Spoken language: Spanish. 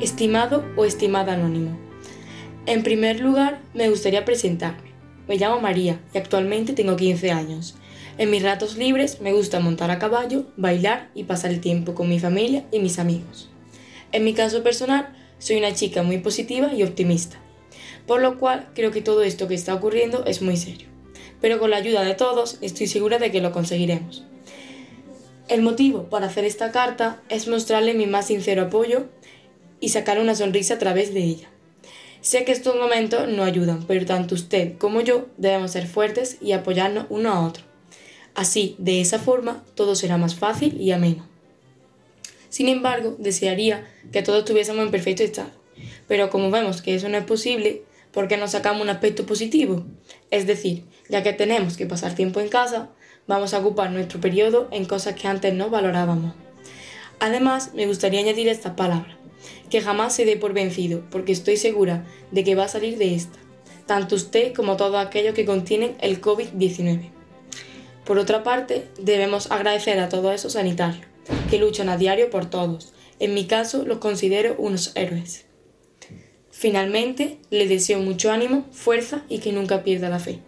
Estimado o estimada anónimo. En primer lugar, me gustaría presentarme. Me llamo María y actualmente tengo 15 años. En mis ratos libres me gusta montar a caballo, bailar y pasar el tiempo con mi familia y mis amigos. En mi caso personal, soy una chica muy positiva y optimista, por lo cual creo que todo esto que está ocurriendo es muy serio. Pero con la ayuda de todos estoy segura de que lo conseguiremos. El motivo para hacer esta carta es mostrarle mi más sincero apoyo y sacar una sonrisa a través de ella. Sé que estos momentos no ayudan, pero tanto usted como yo debemos ser fuertes y apoyarnos uno a otro. Así, de esa forma, todo será más fácil y ameno. Sin embargo, desearía que todos estuviésemos en perfecto estado, pero como vemos que eso no es posible, ¿por qué no sacamos un aspecto positivo? Es decir, ya que tenemos que pasar tiempo en casa, vamos a ocupar nuestro periodo en cosas que antes no valorábamos. Además, me gustaría añadir estas palabras que jamás se dé por vencido, porque estoy segura de que va a salir de esta, tanto usted como todos aquellos que contienen el COVID-19. Por otra parte, debemos agradecer a todos esos sanitarios, que luchan a diario por todos. En mi caso, los considero unos héroes. Finalmente, le deseo mucho ánimo, fuerza y que nunca pierda la fe.